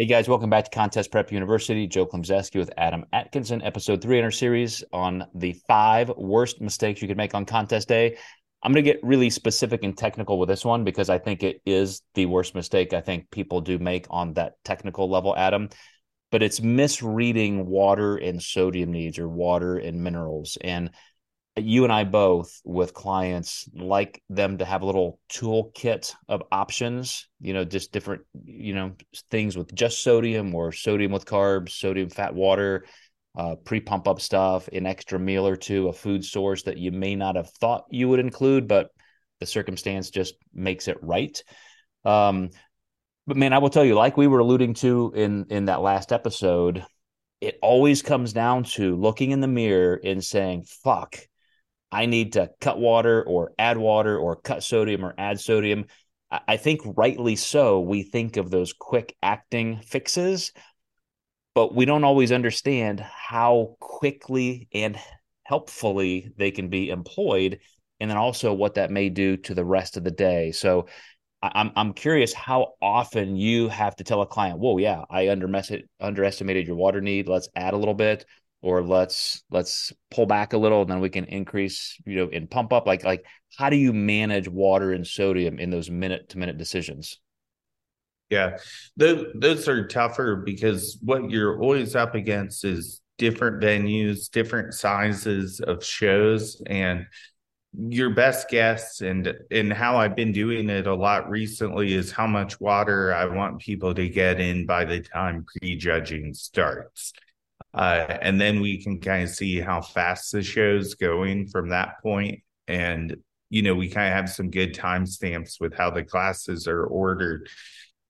Hey guys, welcome back to Contest Prep University. Joe Klemczewski with Adam Atkinson, episode three in our series on the five worst mistakes you could make on contest day. I'm going to get really specific and technical with this one because I think it is the worst mistake I think people do make on that technical level, Adam. But it's misreading water and sodium needs or water and minerals. And you and I both with clients like them to have a little toolkit of options, you know, just different, you know, things with just sodium or sodium with carbs, sodium fat water, uh, pre pump up stuff, an extra meal or two, a food source that you may not have thought you would include, but the circumstance just makes it right. Um, but man, I will tell you, like we were alluding to in in that last episode, it always comes down to looking in the mirror and saying, "Fuck." I need to cut water or add water or cut sodium or add sodium. I think rightly so, we think of those quick acting fixes, but we don't always understand how quickly and helpfully they can be employed, and then also what that may do to the rest of the day. So I'm I'm curious how often you have to tell a client, "Whoa, yeah, I underestimated your water need. Let's add a little bit." Or let's let's pull back a little and then we can increase you know in pump up. Like like how do you manage water and sodium in those minute to minute decisions? Yeah. Those, those are tougher because what you're always up against is different venues different sizes of shows and your best guess and and how I've been doing it a lot recently is how much water I want people to get in by the time prejudging starts. Uh, and then we can kind of see how fast the show's going from that point. And, you know, we kind of have some good timestamps with how the classes are ordered.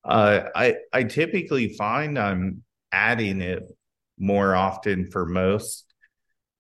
Uh, I, I typically find I'm adding it more often for most,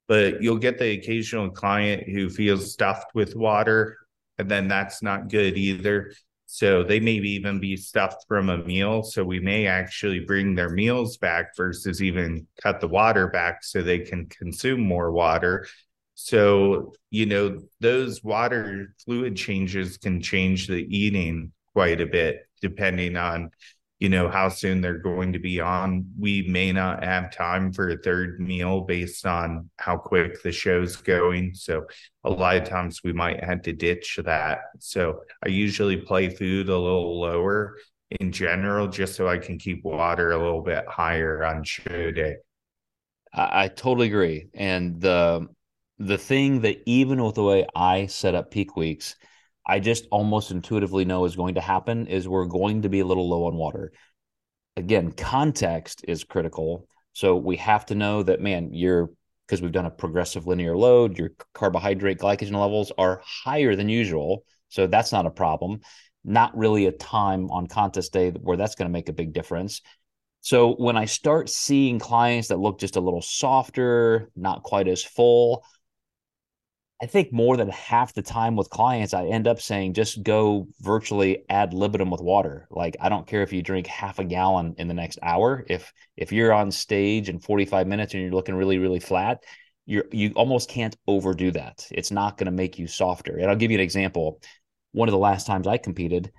but you'll get the occasional client who feels stuffed with water, and then that's not good either. So they may even be stuffed from a meal. So we may actually bring their meals back versus even cut the water back so they can consume more water. So, you know, those water fluid changes can change the eating quite a bit depending on you know how soon they're going to be on. We may not have time for a third meal based on how quick the show's going. So a lot of times we might have to ditch that. So i usually play food a little lower in general just so i can keep water a little bit higher on show day. I, I totally agree. And the the thing that even with the way i set up peak weeks I just almost intuitively know is going to happen is we're going to be a little low on water. Again, context is critical. So we have to know that, man, you're because we've done a progressive linear load, your carbohydrate glycogen levels are higher than usual. So that's not a problem. Not really a time on contest day where that's going to make a big difference. So when I start seeing clients that look just a little softer, not quite as full, I think more than half the time with clients, I end up saying just go virtually ad libitum with water. Like I don't care if you drink half a gallon in the next hour. If if you're on stage in 45 minutes and you're looking really really flat, you're you almost can't overdo that. It's not going to make you softer. And I'll give you an example. One of the last times I competed,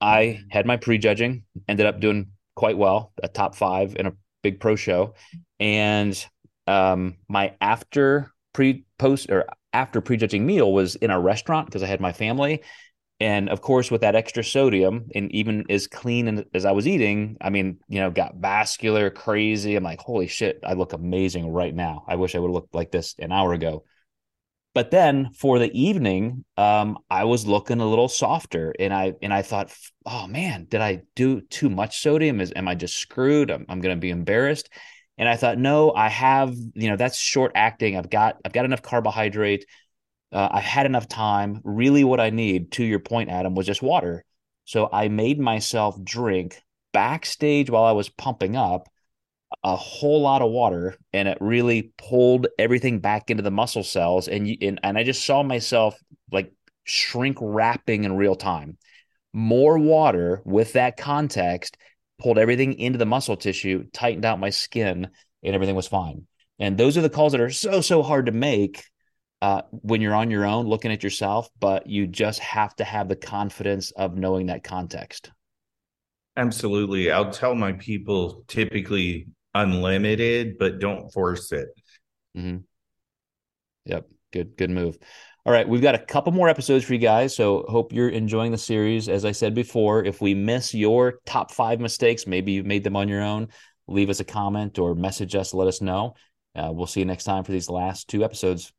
I mm-hmm. had my prejudging, ended up doing quite well, a top five in a big pro show, and um, my after pre post or after prejudging meal was in a restaurant because I had my family. And of course, with that extra sodium and even as clean as I was eating, I mean, you know, got vascular, crazy. I'm like, holy shit, I look amazing right now. I wish I would have looked like this an hour ago. But then for the evening, um, I was looking a little softer, and I and I thought, oh man, did I do too much sodium? Is am I just screwed? I'm, I'm going to be embarrassed. And I thought, no, I have, you know, that's short acting. I've got, I've got enough carbohydrate. Uh, I had enough time. Really, what I need, to your point, Adam, was just water. So I made myself drink backstage while I was pumping up a whole lot of water, and it really pulled everything back into the muscle cells. And and, and I just saw myself like shrink wrapping in real time. More water with that context pulled everything into the muscle tissue, tightened out my skin, and everything was fine. And those are the calls that are so, so hard to make uh, when you're on your own looking at yourself, but you just have to have the confidence of knowing that context. Absolutely. I'll tell my people typically unlimited, but don't force it. Mm-hmm. Yep. Good, good move. All right, we've got a couple more episodes for you guys, so hope you're enjoying the series. As I said before, if we miss your top five mistakes, maybe you've made them on your own, leave us a comment or message us, let us know. Uh, we'll see you next time for these last two episodes.